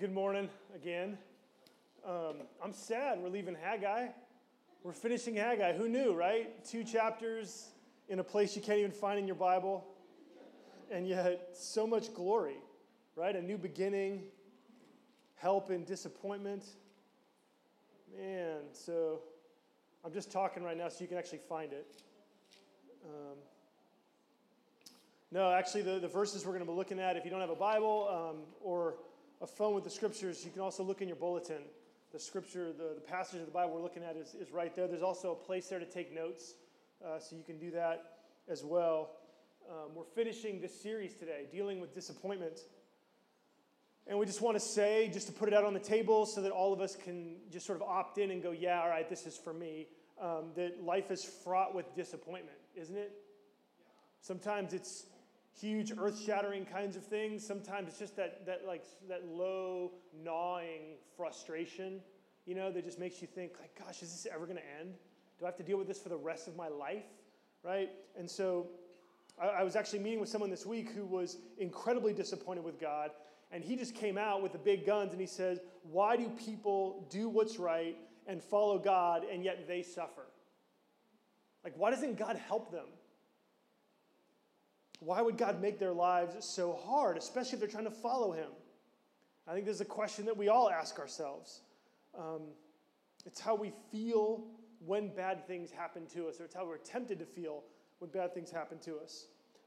good morning again. Um, I'm sad we're leaving Haggai. We're finishing Haggai. Who knew, right? Two chapters in a place you can't even find in your Bible, and yet so much glory, right? A new beginning, help in disappointment. Man, so I'm just talking right now so you can actually find it. Um, no, actually, the, the verses we're going to be looking at, if you don't have a Bible um, or a phone with the scriptures, you can also look in your bulletin. The scripture, the, the passage of the Bible we're looking at is, is right there. There's also a place there to take notes, uh, so you can do that as well. Um, we're finishing this series today, dealing with disappointment. And we just want to say, just to put it out on the table so that all of us can just sort of opt in and go, yeah, all right, this is for me, um, that life is fraught with disappointment, isn't it? Sometimes it's huge earth-shattering kinds of things. Sometimes it's just that, that like that low gnawing frustration, you know, that just makes you think like, gosh, is this ever going to end? Do I have to deal with this for the rest of my life? Right? And so I, I was actually meeting with someone this week who was incredibly disappointed with God. And he just came out with the big guns and he says, Why do people do what's right and follow God and yet they suffer? Like, why doesn't God help them? Why would God make their lives so hard, especially if they're trying to follow Him? I think this is a question that we all ask ourselves. Um, it's how we feel when bad things happen to us, or it's how we're tempted to feel when bad things happen to us.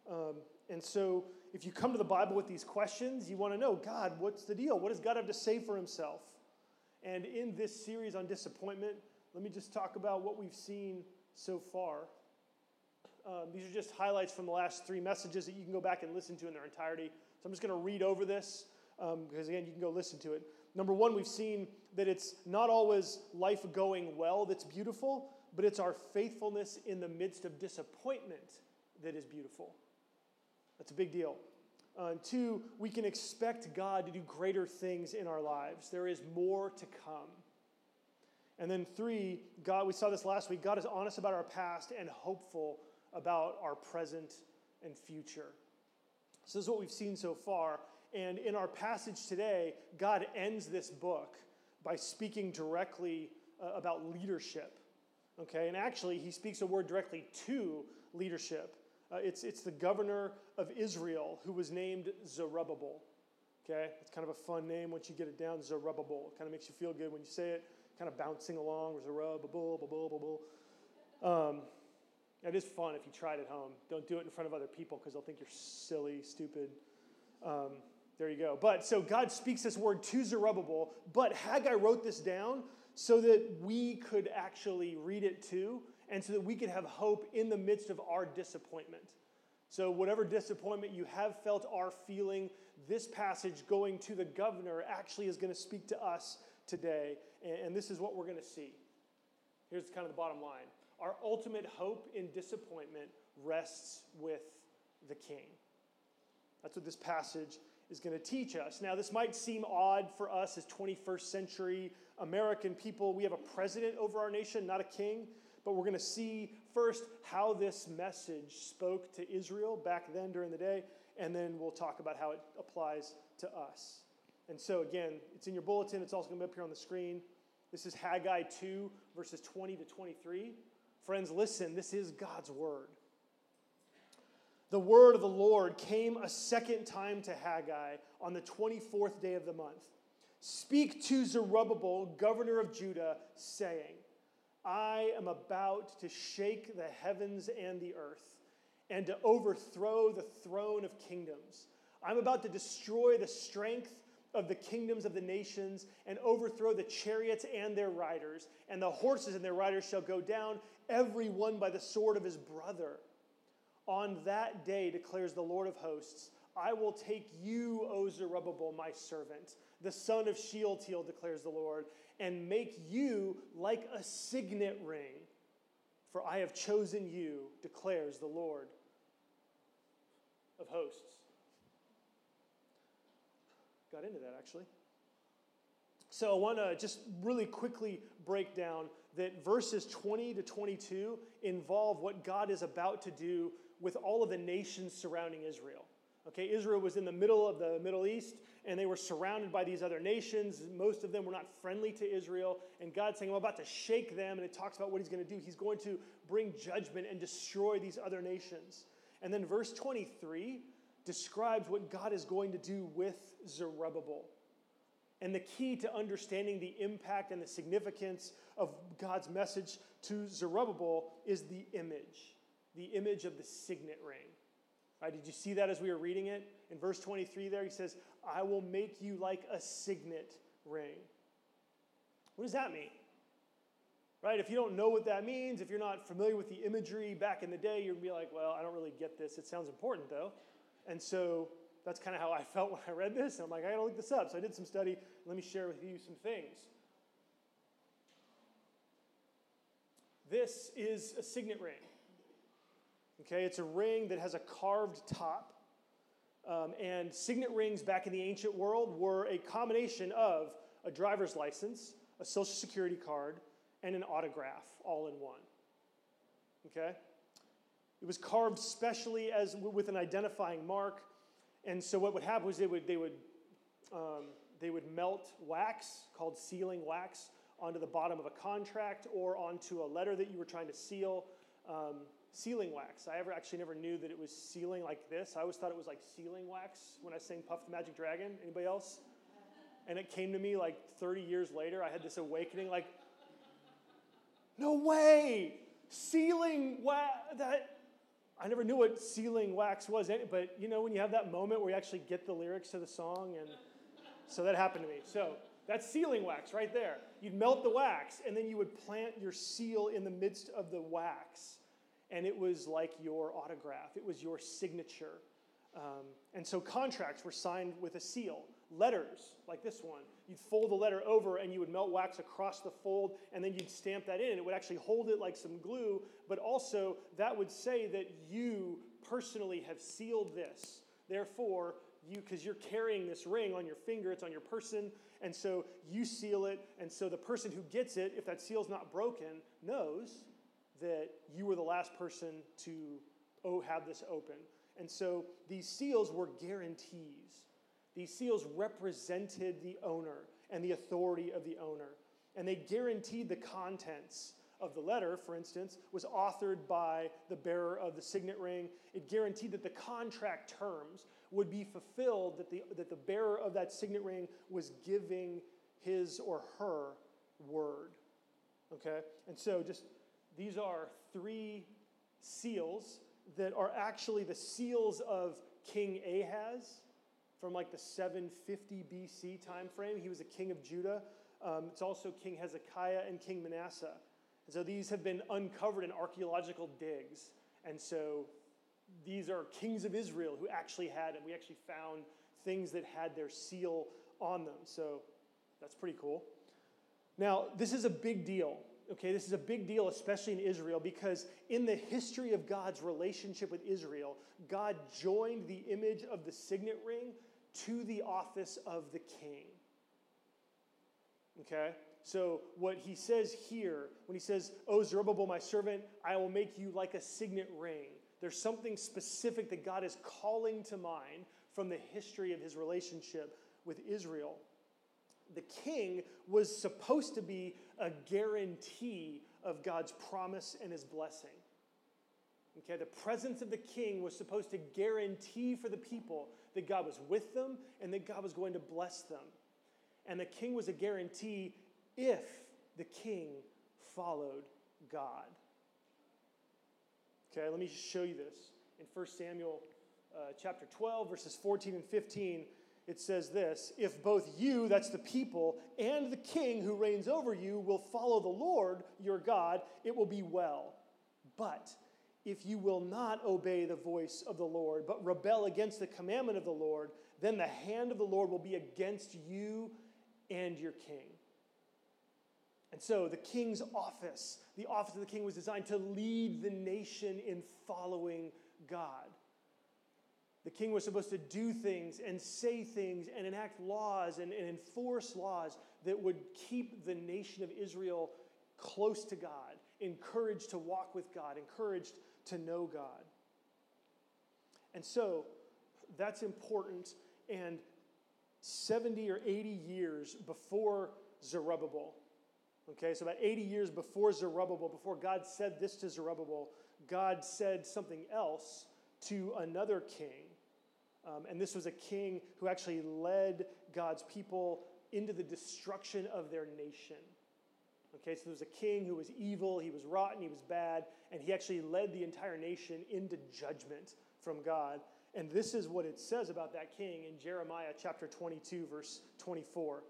Um, and so, if you come to the Bible with these questions, you want to know God, what's the deal? What does God have to say for Himself? And in this series on disappointment, let me just talk about what we've seen so far. Um, these are just highlights from the last three messages that you can go back and listen to in their entirety. So I'm just going to read over this um, because, again, you can go listen to it. Number one, we've seen that it's not always life going well that's beautiful, but it's our faithfulness in the midst of disappointment that is beautiful. That's a big deal. Uh, two, we can expect God to do greater things in our lives. There is more to come. And then three, God, we saw this last week, God is honest about our past and hopeful about our present and future. So, this is what we've seen so far. And in our passage today, God ends this book by speaking directly uh, about leadership. Okay, and actually, he speaks a word directly to leadership. Uh, it's, it's the governor of Israel who was named Zerubbabel. Okay, it's kind of a fun name once you get it down, Zerubbabel. It kind of makes you feel good when you say it, kind of bouncing along, Zerubbabel, um, it is fun if you try it at home. Don't do it in front of other people because they'll think you're silly, stupid. Um, there you go. But so God speaks this word to Zerubbabel, but Haggai wrote this down so that we could actually read it too, and so that we could have hope in the midst of our disappointment. So, whatever disappointment you have felt are feeling, this passage going to the governor actually is going to speak to us today. And this is what we're going to see. Here's kind of the bottom line our ultimate hope in disappointment rests with the king. That's what this passage is going to teach us. Now, this might seem odd for us as 21st century American people. We have a president over our nation, not a king. But we're going to see first how this message spoke to Israel back then during the day, and then we'll talk about how it applies to us. And so, again, it's in your bulletin. It's also going to be up here on the screen. This is Haggai 2, verses 20 to 23. Friends, listen, this is God's word. The word of the Lord came a second time to Haggai on the 24th day of the month. Speak to Zerubbabel, governor of Judah, saying, I am about to shake the heavens and the earth, and to overthrow the throne of kingdoms. I'm about to destroy the strength of the kingdoms of the nations and overthrow the chariots and their riders, and the horses and their riders shall go down, every one by the sword of his brother. On that day, declares the Lord of hosts, I will take you, O Zerubbabel, my servant, the son of Shealtiel, declares the Lord, and make you like a signet ring. For I have chosen you, declares the Lord of hosts. Got into that actually. So I want to just really quickly break down that verses 20 to 22 involve what God is about to do with all of the nations surrounding Israel. Okay, Israel was in the middle of the Middle East, and they were surrounded by these other nations. Most of them were not friendly to Israel. And God's saying, I'm about to shake them. And it talks about what he's going to do. He's going to bring judgment and destroy these other nations. And then verse 23 describes what God is going to do with Zerubbabel. And the key to understanding the impact and the significance of God's message to Zerubbabel is the image, the image of the signet ring. Right, did you see that as we were reading it? In verse 23 there, he says, I will make you like a signet ring. What does that mean? Right? If you don't know what that means, if you're not familiar with the imagery back in the day, to be like, well, I don't really get this. It sounds important, though. And so that's kind of how I felt when I read this. I'm like, I got to look this up. So I did some study. Let me share with you some things. This is a signet ring. Okay, it's a ring that has a carved top. Um, and signet rings back in the ancient world were a combination of a driver's license, a social security card, and an autograph all in one. Okay? It was carved specially as with an identifying mark. And so what would happen was they would, they would, um, they would melt wax called sealing wax onto the bottom of a contract or onto a letter that you were trying to seal. Um, sealing wax. I ever actually never knew that it was sealing like this. I always thought it was like sealing wax when I sang Puff the Magic Dragon. Anybody else? And it came to me like 30 years later. I had this awakening like, no way! Sealing wax, that, I never knew what sealing wax was, but you know when you have that moment where you actually get the lyrics to the song, and so that happened to me. So that's sealing wax right there. You'd melt the wax, and then you would plant your seal in the midst of the wax and it was like your autograph, it was your signature. Um, and so contracts were signed with a seal. Letters, like this one, you'd fold the letter over and you would melt wax across the fold, and then you'd stamp that in. It would actually hold it like some glue, but also that would say that you personally have sealed this. Therefore, you, because you're carrying this ring on your finger, it's on your person, and so you seal it, and so the person who gets it, if that seal's not broken, knows that you were the last person to oh, have this open. And so these seals were guarantees. These seals represented the owner and the authority of the owner. And they guaranteed the contents of the letter, for instance, was authored by the bearer of the signet ring. It guaranteed that the contract terms would be fulfilled, that the, that the bearer of that signet ring was giving his or her word. Okay? And so just these are three seals that are actually the seals of King Ahaz from like the 750 BC time frame. He was a king of Judah. Um, it's also King Hezekiah and King Manasseh. And so these have been uncovered in archaeological digs. And so these are kings of Israel who actually had, and we actually found things that had their seal on them. So that's pretty cool. Now, this is a big deal okay, this is a big deal, especially in Israel, because in the history of God's relationship with Israel, God joined the image of the signet ring to the office of the king. Okay? So, what he says here, when he says, O Zerubbabel, my servant, I will make you like a signet ring, there's something specific that God is calling to mind from the history of his relationship with Israel the king was supposed to be a guarantee of God's promise and his blessing. Okay, the presence of the king was supposed to guarantee for the people that God was with them and that God was going to bless them. And the king was a guarantee if the king followed God. Okay, let me just show you this. In 1 Samuel uh, chapter 12, verses 14 and 15, it says this If both you, that's the people, and the king who reigns over you will follow the Lord your God, it will be well. But if you will not obey the voice of the Lord, but rebel against the commandment of the Lord, then the hand of the Lord will be against you and your king. And so the king's office, the office of the king was designed to lead the nation in following God. The king was supposed to do things and say things and enact laws and, and, enforce laws that would keep the nation of Israel close to God, encouraged to walk with God, encouraged to know God. And so that's important. And 70 or 80 years before Zerubbabel. Okay, so about 80 years before Zerubbabel, before God said this to Zerubbabel, God said something else to another king. Um, and this was a king who actually led God's people into the destruction of their nation. Okay, so there was a king who was evil, he was rotten, he was bad, and he actually led the entire nation into judgment from God. And this is what it says about that king in Jeremiah chapter 22, verse 24.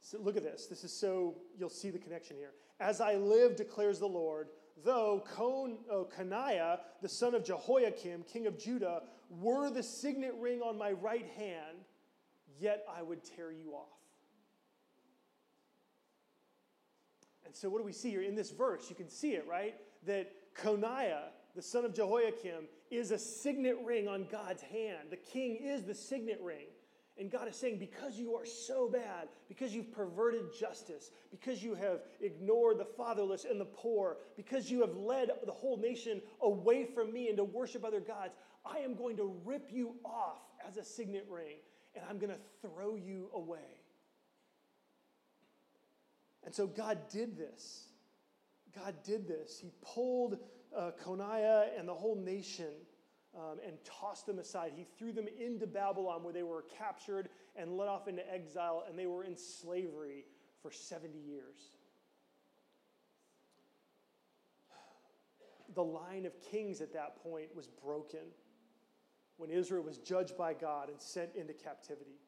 So look at this. This is so, you'll see the connection here. As I live, declares the Lord, though Con, oh, Coniah, the son of Jehoiakim, king of Judah, were the signet ring on my right hand, yet I would tear you off. And so, what do we see here in this verse? You can see it, right? That Coniah, the son of Jehoiakim, is a signet ring on God's hand. The king is the signet ring. And God is saying, because you are so bad, because you've perverted justice, because you have ignored the fatherless and the poor, because you have led the whole nation away from me and to worship other gods, I am going to rip you off as a signet ring and I'm going to throw you away. And so God did this. God did this. He pulled uh, Coniah and the whole nation um, and tossed them aside. He threw them into Babylon where they were captured and led off into exile, and they were in slavery for 70 years. The line of kings at that point was broken when Israel was judged by God and sent into captivity.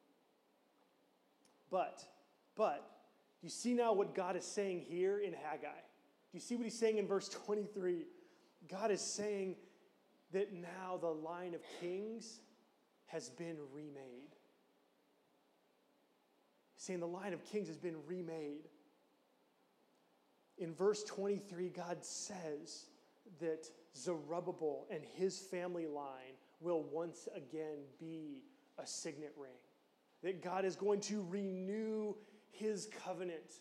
But, but, do you see now what God is saying here in Haggai? Do you see what he's saying in verse 23? God is saying, that now the line of kings has been remade. Saying the line of kings has been remade. In verse 23, God says that Zerubbabel and his family line will once again be a signet ring. That God is going to renew his covenant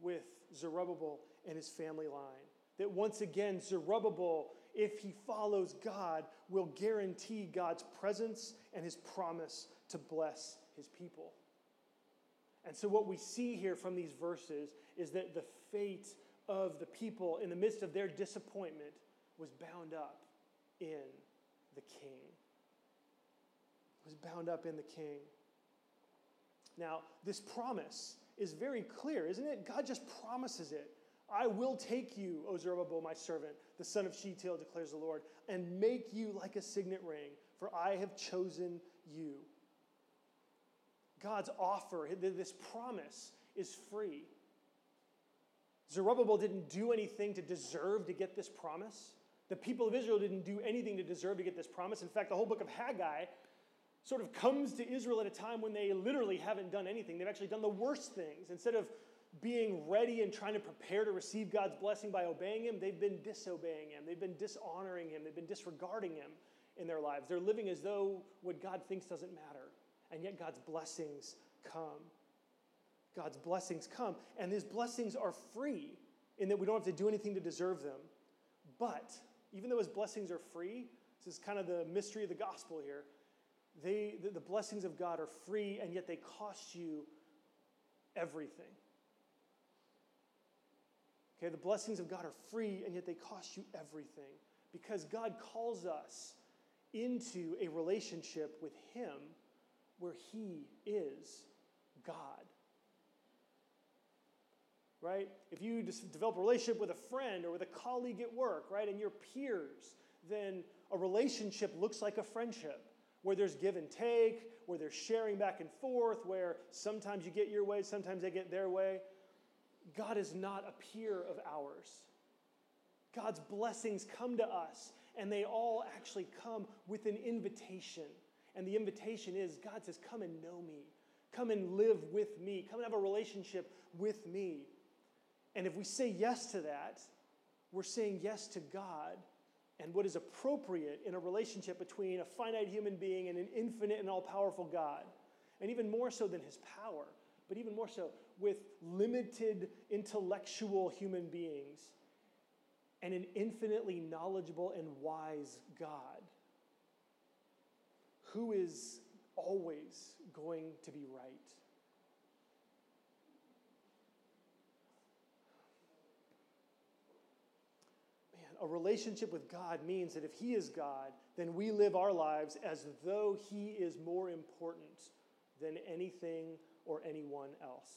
with Zerubbabel and his family line. That once again, Zerubbabel if he follows God, will guarantee God's presence and his promise to bless his people. And so, what we see here from these verses is that the fate of the people in the midst of their disappointment was bound up in the king. Was bound up in the king. Now, this promise is very clear, isn't it? God just promises it. I will take you, O Zerubbabel, my servant, the son of Shealtiel, declares the Lord, and make you like a signet ring, for I have chosen you. God's offer, this promise, is free. Zerubbabel didn't do anything to deserve to get this promise. The people of Israel didn't do anything to deserve to get this promise. In fact, the whole book of Haggai sort of comes to Israel at a time when they literally haven't done anything. They've actually done the worst things. Instead of being ready and trying to prepare to receive God's blessing by obeying Him, they've been disobeying Him. They've been dishonoring Him. They've been disregarding Him in their lives. They're living as though what God thinks doesn't matter. And yet God's blessings come. God's blessings come. And His blessings are free in that we don't have to do anything to deserve them. But even though His blessings are free, this is kind of the mystery of the gospel here. They, the, the blessings of God are free, and yet they cost you everything. Okay, the blessings of God are free, and yet they cost you everything because God calls us into a relationship with Him where He is God. Right? If you develop a relationship with a friend or with a colleague at work, right, and your peers, then a relationship looks like a friendship where there's give and take, where there's sharing back and forth, where sometimes you get your way, sometimes they get their way. God is not a peer of ours. God's blessings come to us, and they all actually come with an invitation. And the invitation is God says, Come and know me. Come and live with me. Come and have a relationship with me. And if we say yes to that, we're saying yes to God and what is appropriate in a relationship between a finite human being and an infinite and all powerful God. And even more so than his power, but even more so with limited intellectual human beings and an infinitely knowledgeable and wise God who is always going to be right. Man, a relationship with God means that if He is God, then we live our lives as though He is more important than anything or anyone else.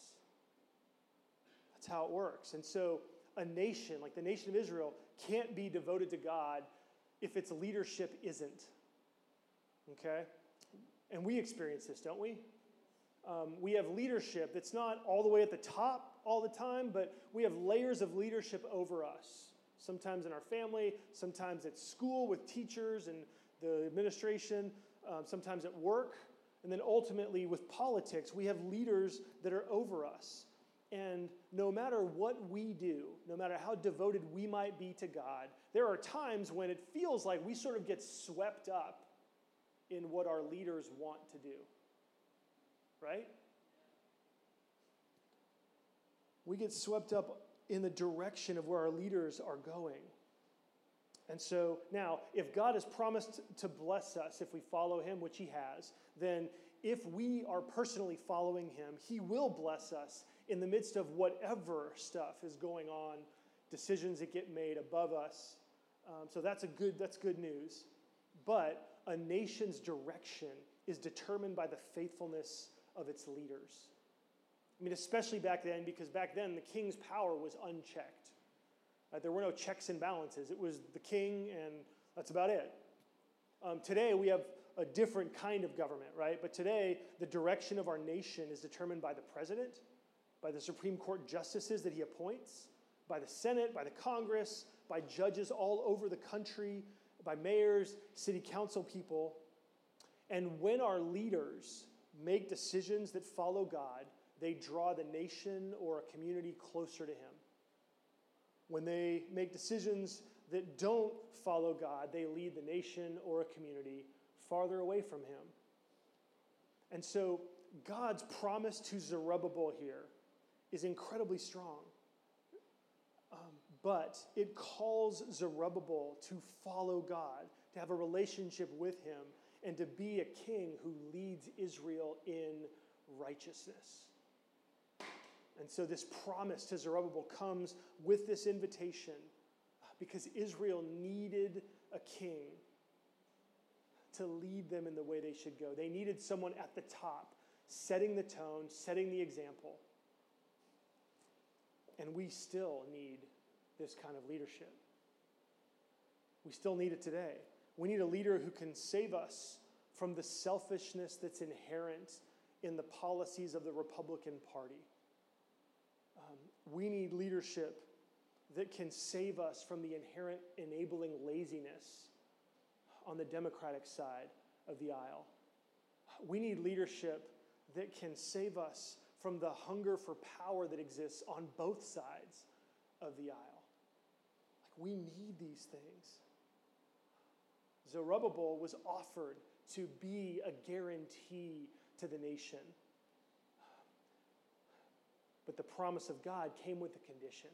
That's how it works. And so, a nation, like the nation of Israel, can't be devoted to God if its leadership isn't. Okay? And we experience this, don't we? Um, we have leadership that's not all the way at the top all the time, but we have layers of leadership over us. Sometimes in our family, sometimes at school with teachers and the administration, um, sometimes at work, and then ultimately with politics, we have leaders that are over us. And no matter what we do, no matter how devoted we might be to God, there are times when it feels like we sort of get swept up in what our leaders want to do. Right? We get swept up in the direction of where our leaders are going. And so now, if God has promised to bless us if we follow Him, which He has, then if we are personally following Him, He will bless us in the midst of whatever stuff is going on, decisions that get made above us. Um, so that's a good that's good news. But a nation's direction is determined by the faithfulness of its leaders. I mean, especially back then, because back then the king's power was unchecked. Right? There were no checks and balances. It was the king, and that's about it. Um, today, we have a different kind of government, right? But today, the direction of our nation is determined by the president by the Supreme Court justices that he appoints, by the Senate, by the Congress, by judges all over the country, by mayors, city council people. And when our leaders make decisions that follow God, they draw the nation or a community closer to Him. When they make decisions that don't follow God, they lead the nation or a community farther away from Him. And so, God's promise to Zerubbabel here is incredibly strong. Um, but it calls Zerubbabel to follow God, to have a relationship with him, and to be a king who leads Israel in righteousness. And so, this promise to Zerubbabel comes with this invitation because Israel needed a king to lead them in the way they should go. They needed someone at the top, setting the tone, setting the example. And we still need this kind of leadership. We still need it today. We need a leader who can save us from the selfishness that's inherent in the policies of the Republican Party. We need leadership that can save us from the inherent enabling laziness on the Democratic side of the aisle. We need leadership that can save us from the hunger for power that exists on both sides of the aisle. Like, we need these things. Zerubbabel was offered to be a guarantee to the nation. But the promise of God came with a condition,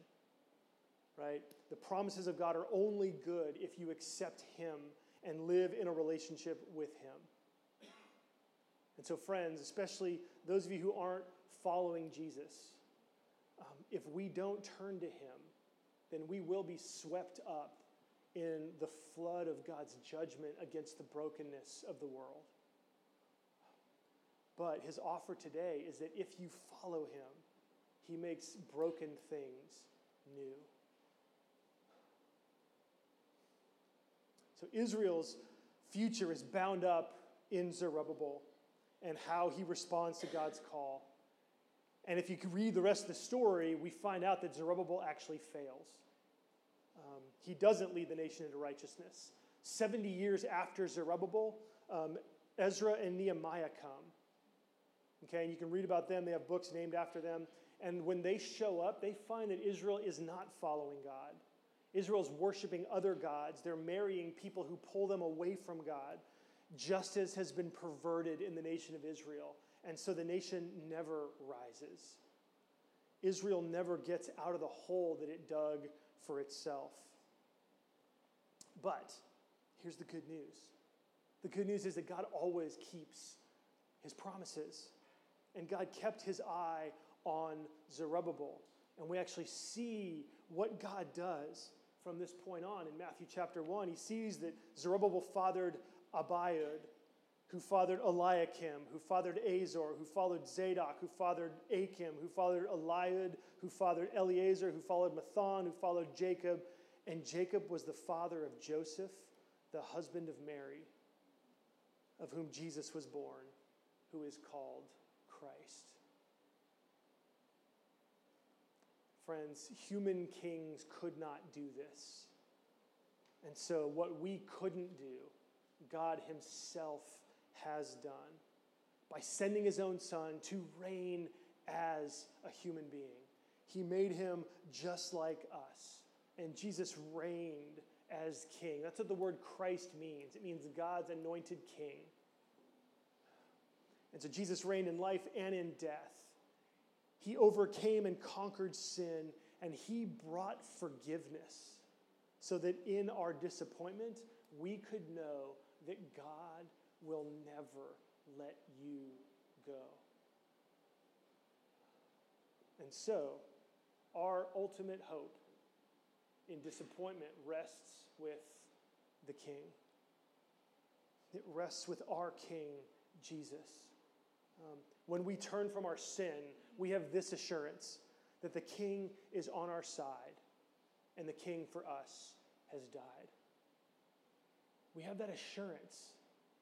right? The promises of God are only good if you accept Him and live in a relationship with Him. And so, friends, especially those of you who aren't following Jesus, um, if we don't turn to Him, then we will be swept up in the flood of God's judgment against the brokenness of the world. But His offer today is that if you follow Him, He makes broken things new. So Israel's future is bound up in Zerubbabel and how he responds to God's call. And if you read the rest of the story, we find out that Zerubbabel actually fails. Um, he doesn't lead the nation into righteousness. 70 years after Zerubbabel, um, Ezra and Nehemiah come. Okay, and you can read about them. They have books named after them. And when they show up, they find that Israel is not following God. Israel's worshiping other gods. They're marrying people who pull them away from God. Justice has been perverted in the nation of Israel. And so the nation never rises. Israel never gets out of the hole that it dug for itself. But here's the good news the good news is that God always keeps his promises. And God kept his eye on Zerubbabel. And we actually see what God does from this point on in Matthew chapter 1. He sees that Zerubbabel fathered Abiud, who fathered Eliakim, who fathered Azor, who fathered Zadok, who fathered Achim, who fathered Eliud, who fathered Eleazar, who followed Matthan, who followed Jacob. And Jacob was the father of Joseph, the husband of Mary, of whom Jesus was born, who is called Christ. Friends, human kings could not do this. And so, what we couldn't do, God Himself has done by sending His own Son to reign as a human being. He made Him just like us. And Jesus reigned as king. That's what the word Christ means it means God's anointed king. And so Jesus reigned in life and in death. He overcame and conquered sin, and he brought forgiveness so that in our disappointment, we could know that God will never let you go. And so, our ultimate hope in disappointment rests with the King. It rests with our King, Jesus. Um, when we turn from our sin, we have this assurance that the King is on our side and the King for us has died. We have that assurance.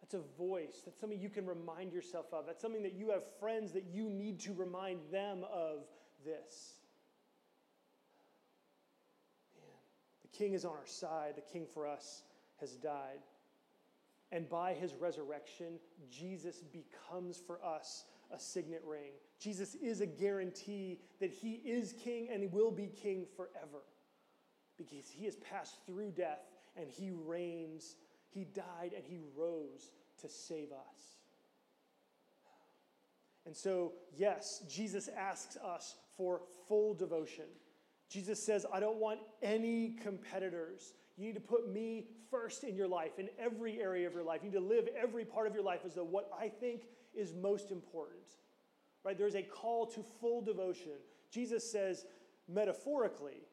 That's a voice. That's something you can remind yourself of. That's something that you have friends that you need to remind them of this. Man, the King is on our side, the King for us has died. And by his resurrection, Jesus becomes for us a signet ring. Jesus is a guarantee that he is king and will be king forever because he has passed through death and he reigns. He died and he rose to save us. And so, yes, Jesus asks us for full devotion. Jesus says, I don't want any competitors. You need to put me first in your life, in every area of your life. You need to live every part of your life as though what I think is most important. Right? There's a call to full devotion. Jesus says, metaphorically,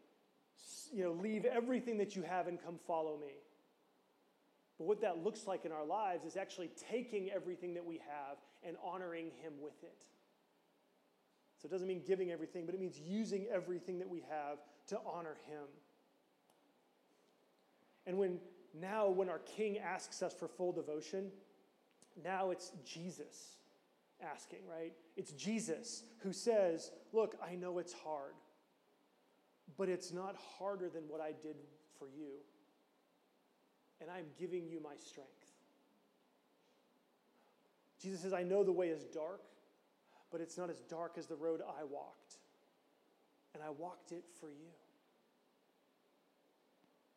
you know, leave everything that you have and come follow me. But what that looks like in our lives is actually taking everything that we have and honoring him with it. So it doesn't mean giving everything, but it means using everything that we have to honor him. And when now, when our king asks us for full devotion, now it's Jesus asking, right? It's Jesus who says, Look, I know it's hard, but it's not harder than what I did for you. And I'm giving you my strength. Jesus says, I know the way is dark, but it's not as dark as the road I walked. And I walked it for you.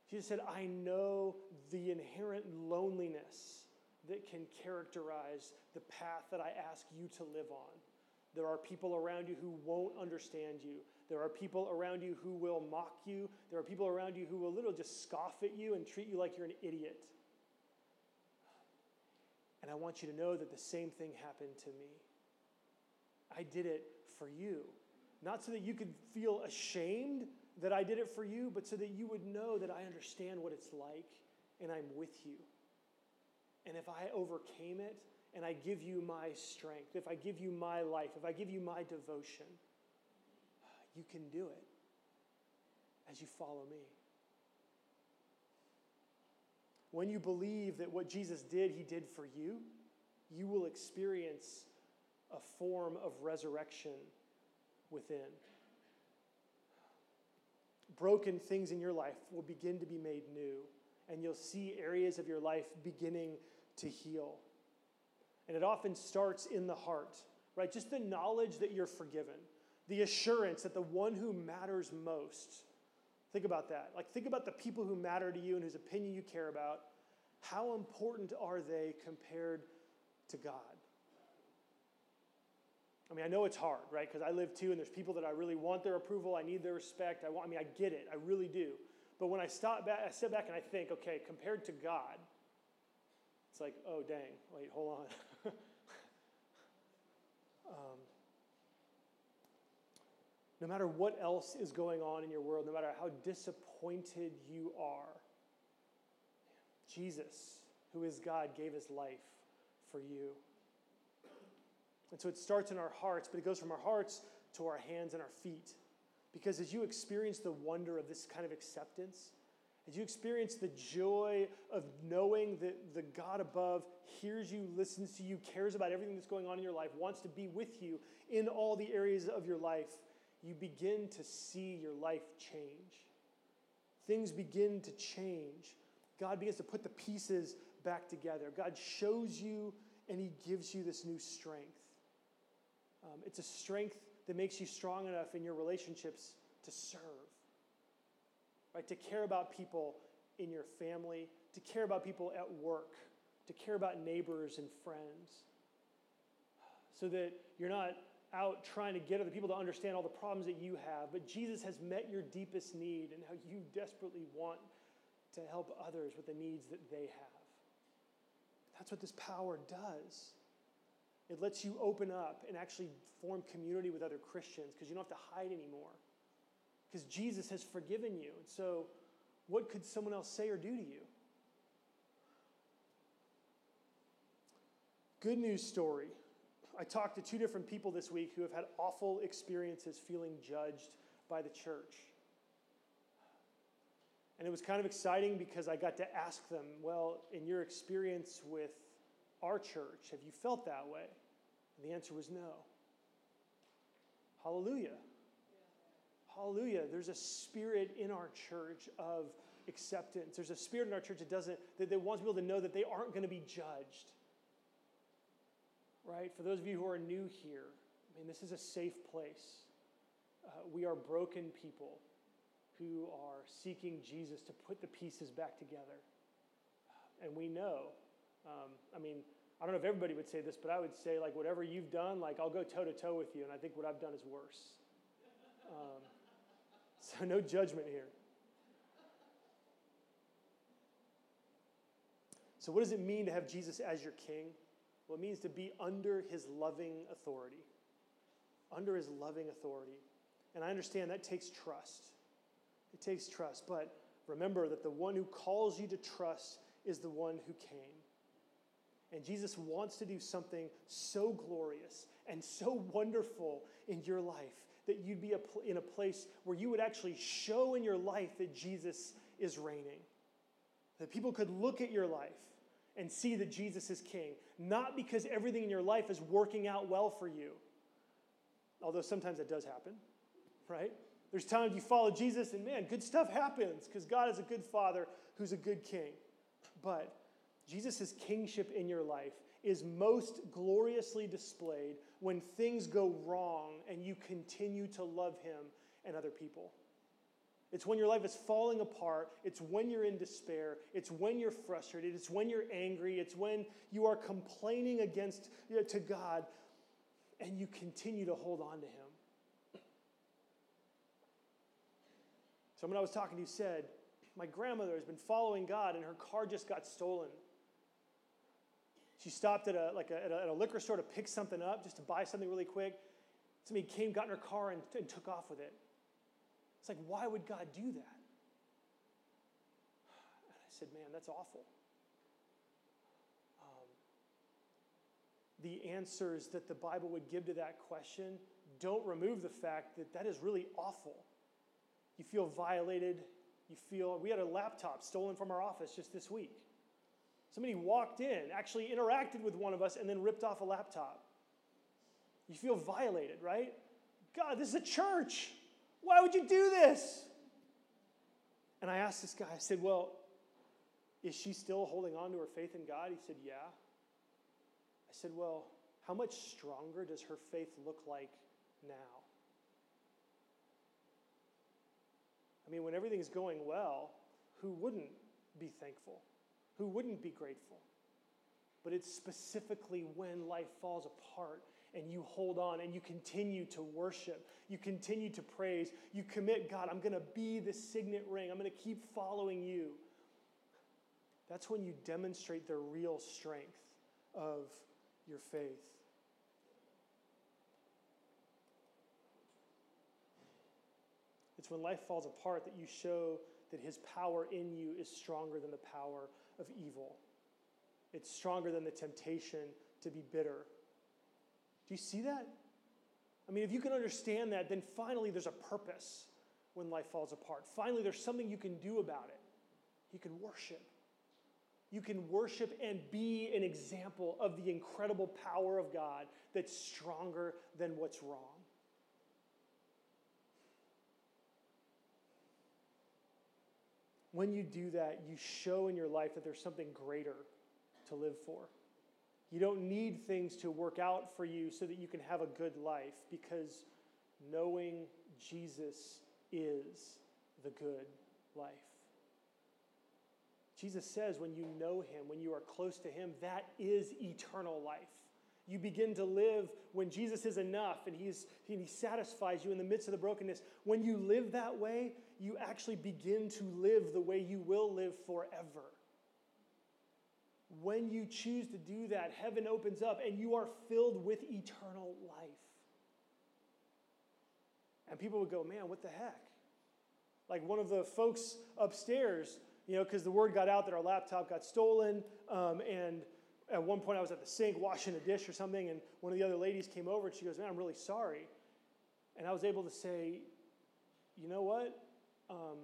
Jesus said, I know the inherent loneliness that can characterize the path that I ask you to live on. There are people around you who won't understand you. There are people around you who will mock you. There are people around you who will literally just scoff at you and treat you like you're an idiot. And I want you to know that the same thing happened to me. I did it for you. Not so that you could feel ashamed that I did it for you, but so that you would know that I understand what it's like and I'm with you. And if I overcame it and I give you my strength, if I give you my life, if I give you my devotion, you can do it as you follow me. When you believe that what Jesus did, he did for you, you will experience a form of resurrection within. Broken things in your life will begin to be made new and you'll see areas of your life beginning to heal. And it often starts in the heart, right? Just the knowledge that you're forgiven, the assurance that the one who matters most, think about that. Like, think about the people who matter to you and whose opinion you care about. How important are they compared to God? I mean, I know it's hard, right? Because I live too, and there's people that I really want their approval. I need their respect. I want. I mean, I get it. I really do. But when I stop back, I step back and I think, okay, compared to God, like, oh, dang, wait, hold on. um, no matter what else is going on in your world, no matter how disappointed you are, Jesus, who is God, gave his life for you. And so it starts in our hearts, but it goes from our hearts to our hands and our feet. Because as you experience the wonder of this kind of acceptance, as you experience the joy of knowing that the God above hears you, listens to you, cares about everything that's going on in your life, wants to be with you in all the areas of your life, you begin to see your life change. Things begin to change. God begins to put the pieces back together. God shows you and He gives you this new strength. Um, it's a strength that makes you strong enough in your relationships to serve, right? To care about people in your family, to care about people at work, to care about neighbors and friends, so that you're not out trying to get other people to understand all the problems that you have, but Jesus has met your deepest need and how you desperately want to help others with the needs that they have. That's what this power does. It lets you open up and actually form community with other Christians because you don't have to hide anymore. Because Jesus has forgiven you. And so, what could someone else say or do to you? Good news story. I talked to two different people this week who have had awful experiences feeling judged by the church. And it was kind of exciting because I got to ask them, well, in your experience with our church, have you felt that way? And the answer was no. Hallelujah. Hallelujah. There's a spirit in our church of acceptance. There's a spirit in our church that doesn't that, that wants people to know that they aren't going to be judged. Right? For those of you who are new here, I mean, this is a safe place. Uh, we are broken people who are seeking Jesus to put the pieces back together. And we know, um, I mean, I don't know if everybody would say this, but I would say, like, whatever you've done, like, I'll go toe to toe with you, and I think what I've done is worse. Um, so, no judgment here. So, what does it mean to have Jesus as your king? Well, it means to be under his loving authority. Under his loving authority. And I understand that takes trust. It takes trust. But remember that the one who calls you to trust is the one who came. And Jesus wants to do something so glorious and so wonderful in your life that you'd be in a place where you would actually show in your life that Jesus is reigning. That people could look at your life and see that Jesus is king, not because everything in your life is working out well for you. Although sometimes that does happen, right? There's times you follow Jesus and man, good stuff happens because God is a good father who's a good king. But Jesus' kingship in your life is most gloriously displayed when things go wrong and you continue to love him and other people. It's when your life is falling apart. It's when you're in despair. It's when you're frustrated. It's when you're angry. It's when you are complaining against you know, to God and you continue to hold on to him. Someone I was talking to said, My grandmother has been following God and her car just got stolen. She stopped at a, like a, at a, at a liquor store to pick something up, just to buy something really quick. Somebody came, got in her car, and, and took off with it. It's like, why would God do that? And I said, man, that's awful. Um, the answers that the Bible would give to that question don't remove the fact that that is really awful. You feel violated. You feel, we had a laptop stolen from our office just this week. Somebody walked in, actually interacted with one of us, and then ripped off a laptop. You feel violated, right? God, this is a church. Why would you do this? And I asked this guy, I said, Well, is she still holding on to her faith in God? He said, Yeah. I said, Well, how much stronger does her faith look like now? I mean, when everything's going well, who wouldn't be thankful? Who wouldn't be grateful? But it's specifically when life falls apart and you hold on and you continue to worship, you continue to praise, you commit, God, I'm going to be the signet ring, I'm going to keep following you. That's when you demonstrate the real strength of your faith. It's when life falls apart that you show that his power in you is stronger than the power of evil. It's stronger than the temptation to be bitter. Do you see that? I mean, if you can understand that, then finally there's a purpose when life falls apart. Finally, there's something you can do about it. You can worship. You can worship and be an example of the incredible power of God that's stronger than what's wrong. When you do that, you show in your life that there's something greater to live for. You don't need things to work out for you so that you can have a good life because knowing Jesus is the good life. Jesus says when you know him, when you are close to him, that is eternal life. You begin to live when Jesus is enough and, he's, and he satisfies you in the midst of the brokenness. When you live that way, you actually begin to live the way you will live forever. When you choose to do that, heaven opens up and you are filled with eternal life. And people would go, man, what the heck? Like one of the folks upstairs, you know, because the word got out that our laptop got stolen. Um, and at one point I was at the sink washing a dish or something, and one of the other ladies came over and she goes, man, I'm really sorry. And I was able to say, you know what? Um,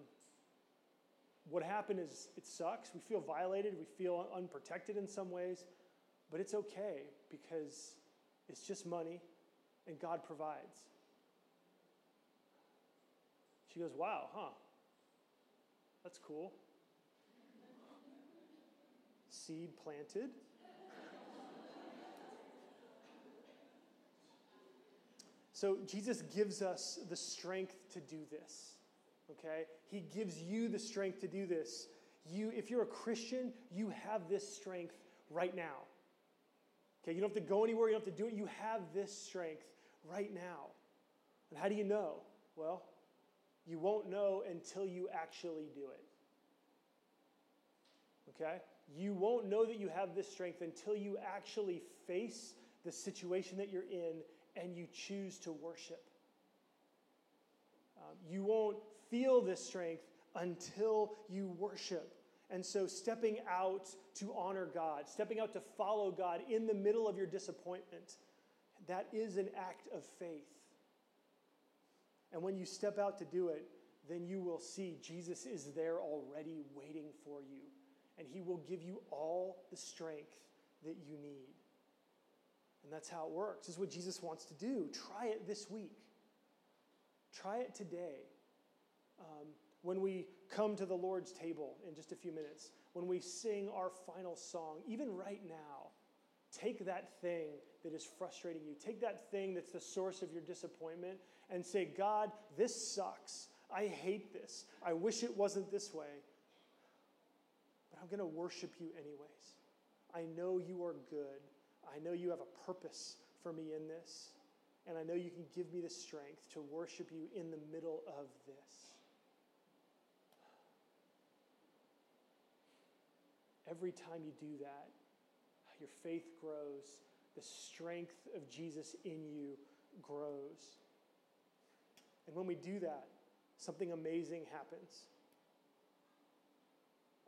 what happened is it sucks. We feel violated. We feel unprotected in some ways. But it's okay because it's just money and God provides. She goes, Wow, huh? That's cool. Seed planted. So Jesus gives us the strength to do this okay? He gives you the strength to do this. You, if you're a Christian, you have this strength right now. Okay, you don't have to go anywhere, you don't have to do it. You have this strength right now. And how do you know? Well, you won't know until you actually do it. Okay? You won't know that you have this strength until you actually face the situation that you're in and you choose to worship. Um, you won't feel this strength until you worship. And so, stepping out to honor God, stepping out to follow God in the middle of your disappointment, that is an act of faith. And when you step out to do it, then you will see Jesus is there already waiting for you. And he will give you all the strength that you need. And that's how it works. This is what Jesus wants to do. Try it this week. Try it today. Um, when we come to the Lord's table in just a few minutes, when we sing our final song, even right now, take that thing that is frustrating you, take that thing that's the source of your disappointment, and say, God, this sucks. I hate this. I wish it wasn't this way. But I'm going to worship you anyways. I know you are good. I know you have a purpose for me in this. And I know you can give me the strength to worship you in the middle of this. Every time you do that, your faith grows, the strength of Jesus in you grows. And when we do that, something amazing happens.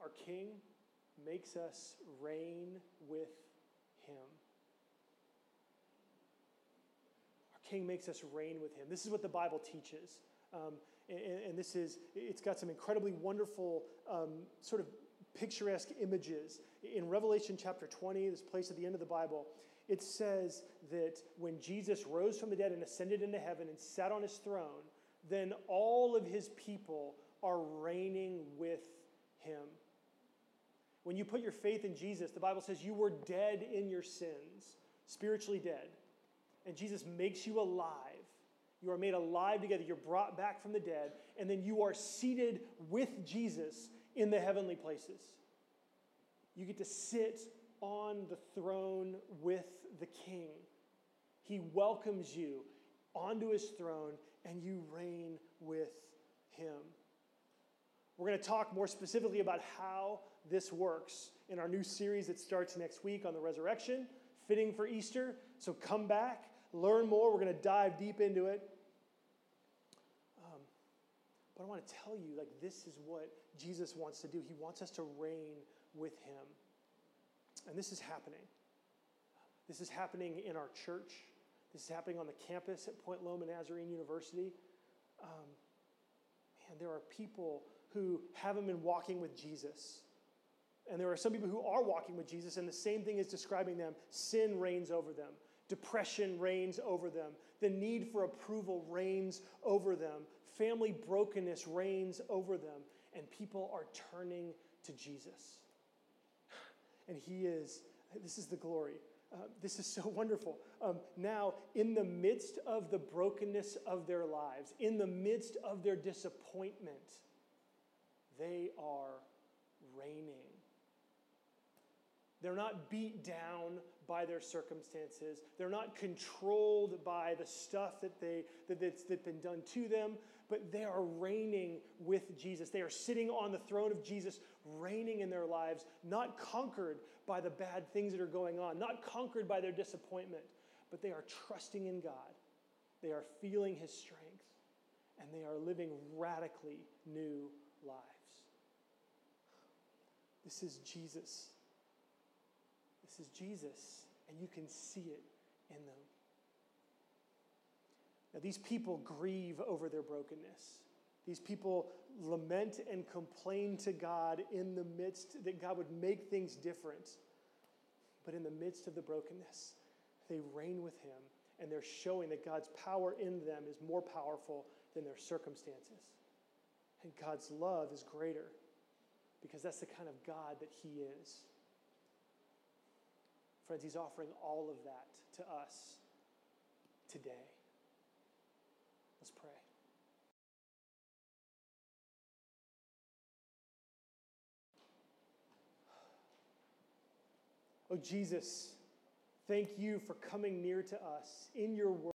Our King makes us reign with Him. Our King makes us reign with Him. This is what the Bible teaches. Um, and, and, this is, it's got some incredibly wonderful um, sort of picturesque images. In Revelation chapter 20, this place at the end of the Bible, it says that when Jesus rose from the dead and ascended into heaven and sat on his throne, then all of his people are reigning with him. When you put your faith in Jesus, the Bible says you were dead in your sins, spiritually dead. And Jesus makes you alive. You are made alive together. You're brought back from the dead. And then you are seated with Jesus in the heavenly places. You get to sit on the throne with the king. He welcomes you onto his throne and you reign with him. We're going to talk more specifically about how this works in our new series that starts next week on the resurrection, fitting for Easter. So come back, learn more. We're going to dive deep into it. Um, But I want to tell you, like, this is what Jesus wants to do. He wants us to reign with him. And this is happening. This is happening in our church. This is happening on the campus at Point Loma Nazarene University. Um, man, there are people who haven't been walking with Jesus. And there are some people who are walking with Jesus, and the same thing is describing them. Sin reigns over them, depression reigns over them, the need for approval reigns over them, family brokenness reigns over them, and people are turning to Jesus. And He is, this is the glory. Uh, this is so wonderful. Um, now, in the midst of the brokenness of their lives, in the midst of their disappointment, they are reigning. They're not beat down by their circumstances. They're not controlled by the stuff that they that, that's, that's been done to them, but they are reigning with Jesus. They are sitting on the throne of Jesus, reigning in their lives, not conquered by the bad things that are going on, not conquered by their disappointment, but they are trusting in God. They are feeling his strength, and they are living radically new lives. This is Jesus. This is Jesus, and you can see it in them. Now, these people grieve over their brokenness. These people lament and complain to God in the midst that God would make things different. But in the midst of the brokenness, they reign with Him and they're showing that God's power in them is more powerful than their circumstances. And God's love is greater because that's the kind of God that He is. Friends, He's offering all of that to us today. Let's pray. Oh, Jesus, thank you for coming near to us in your word.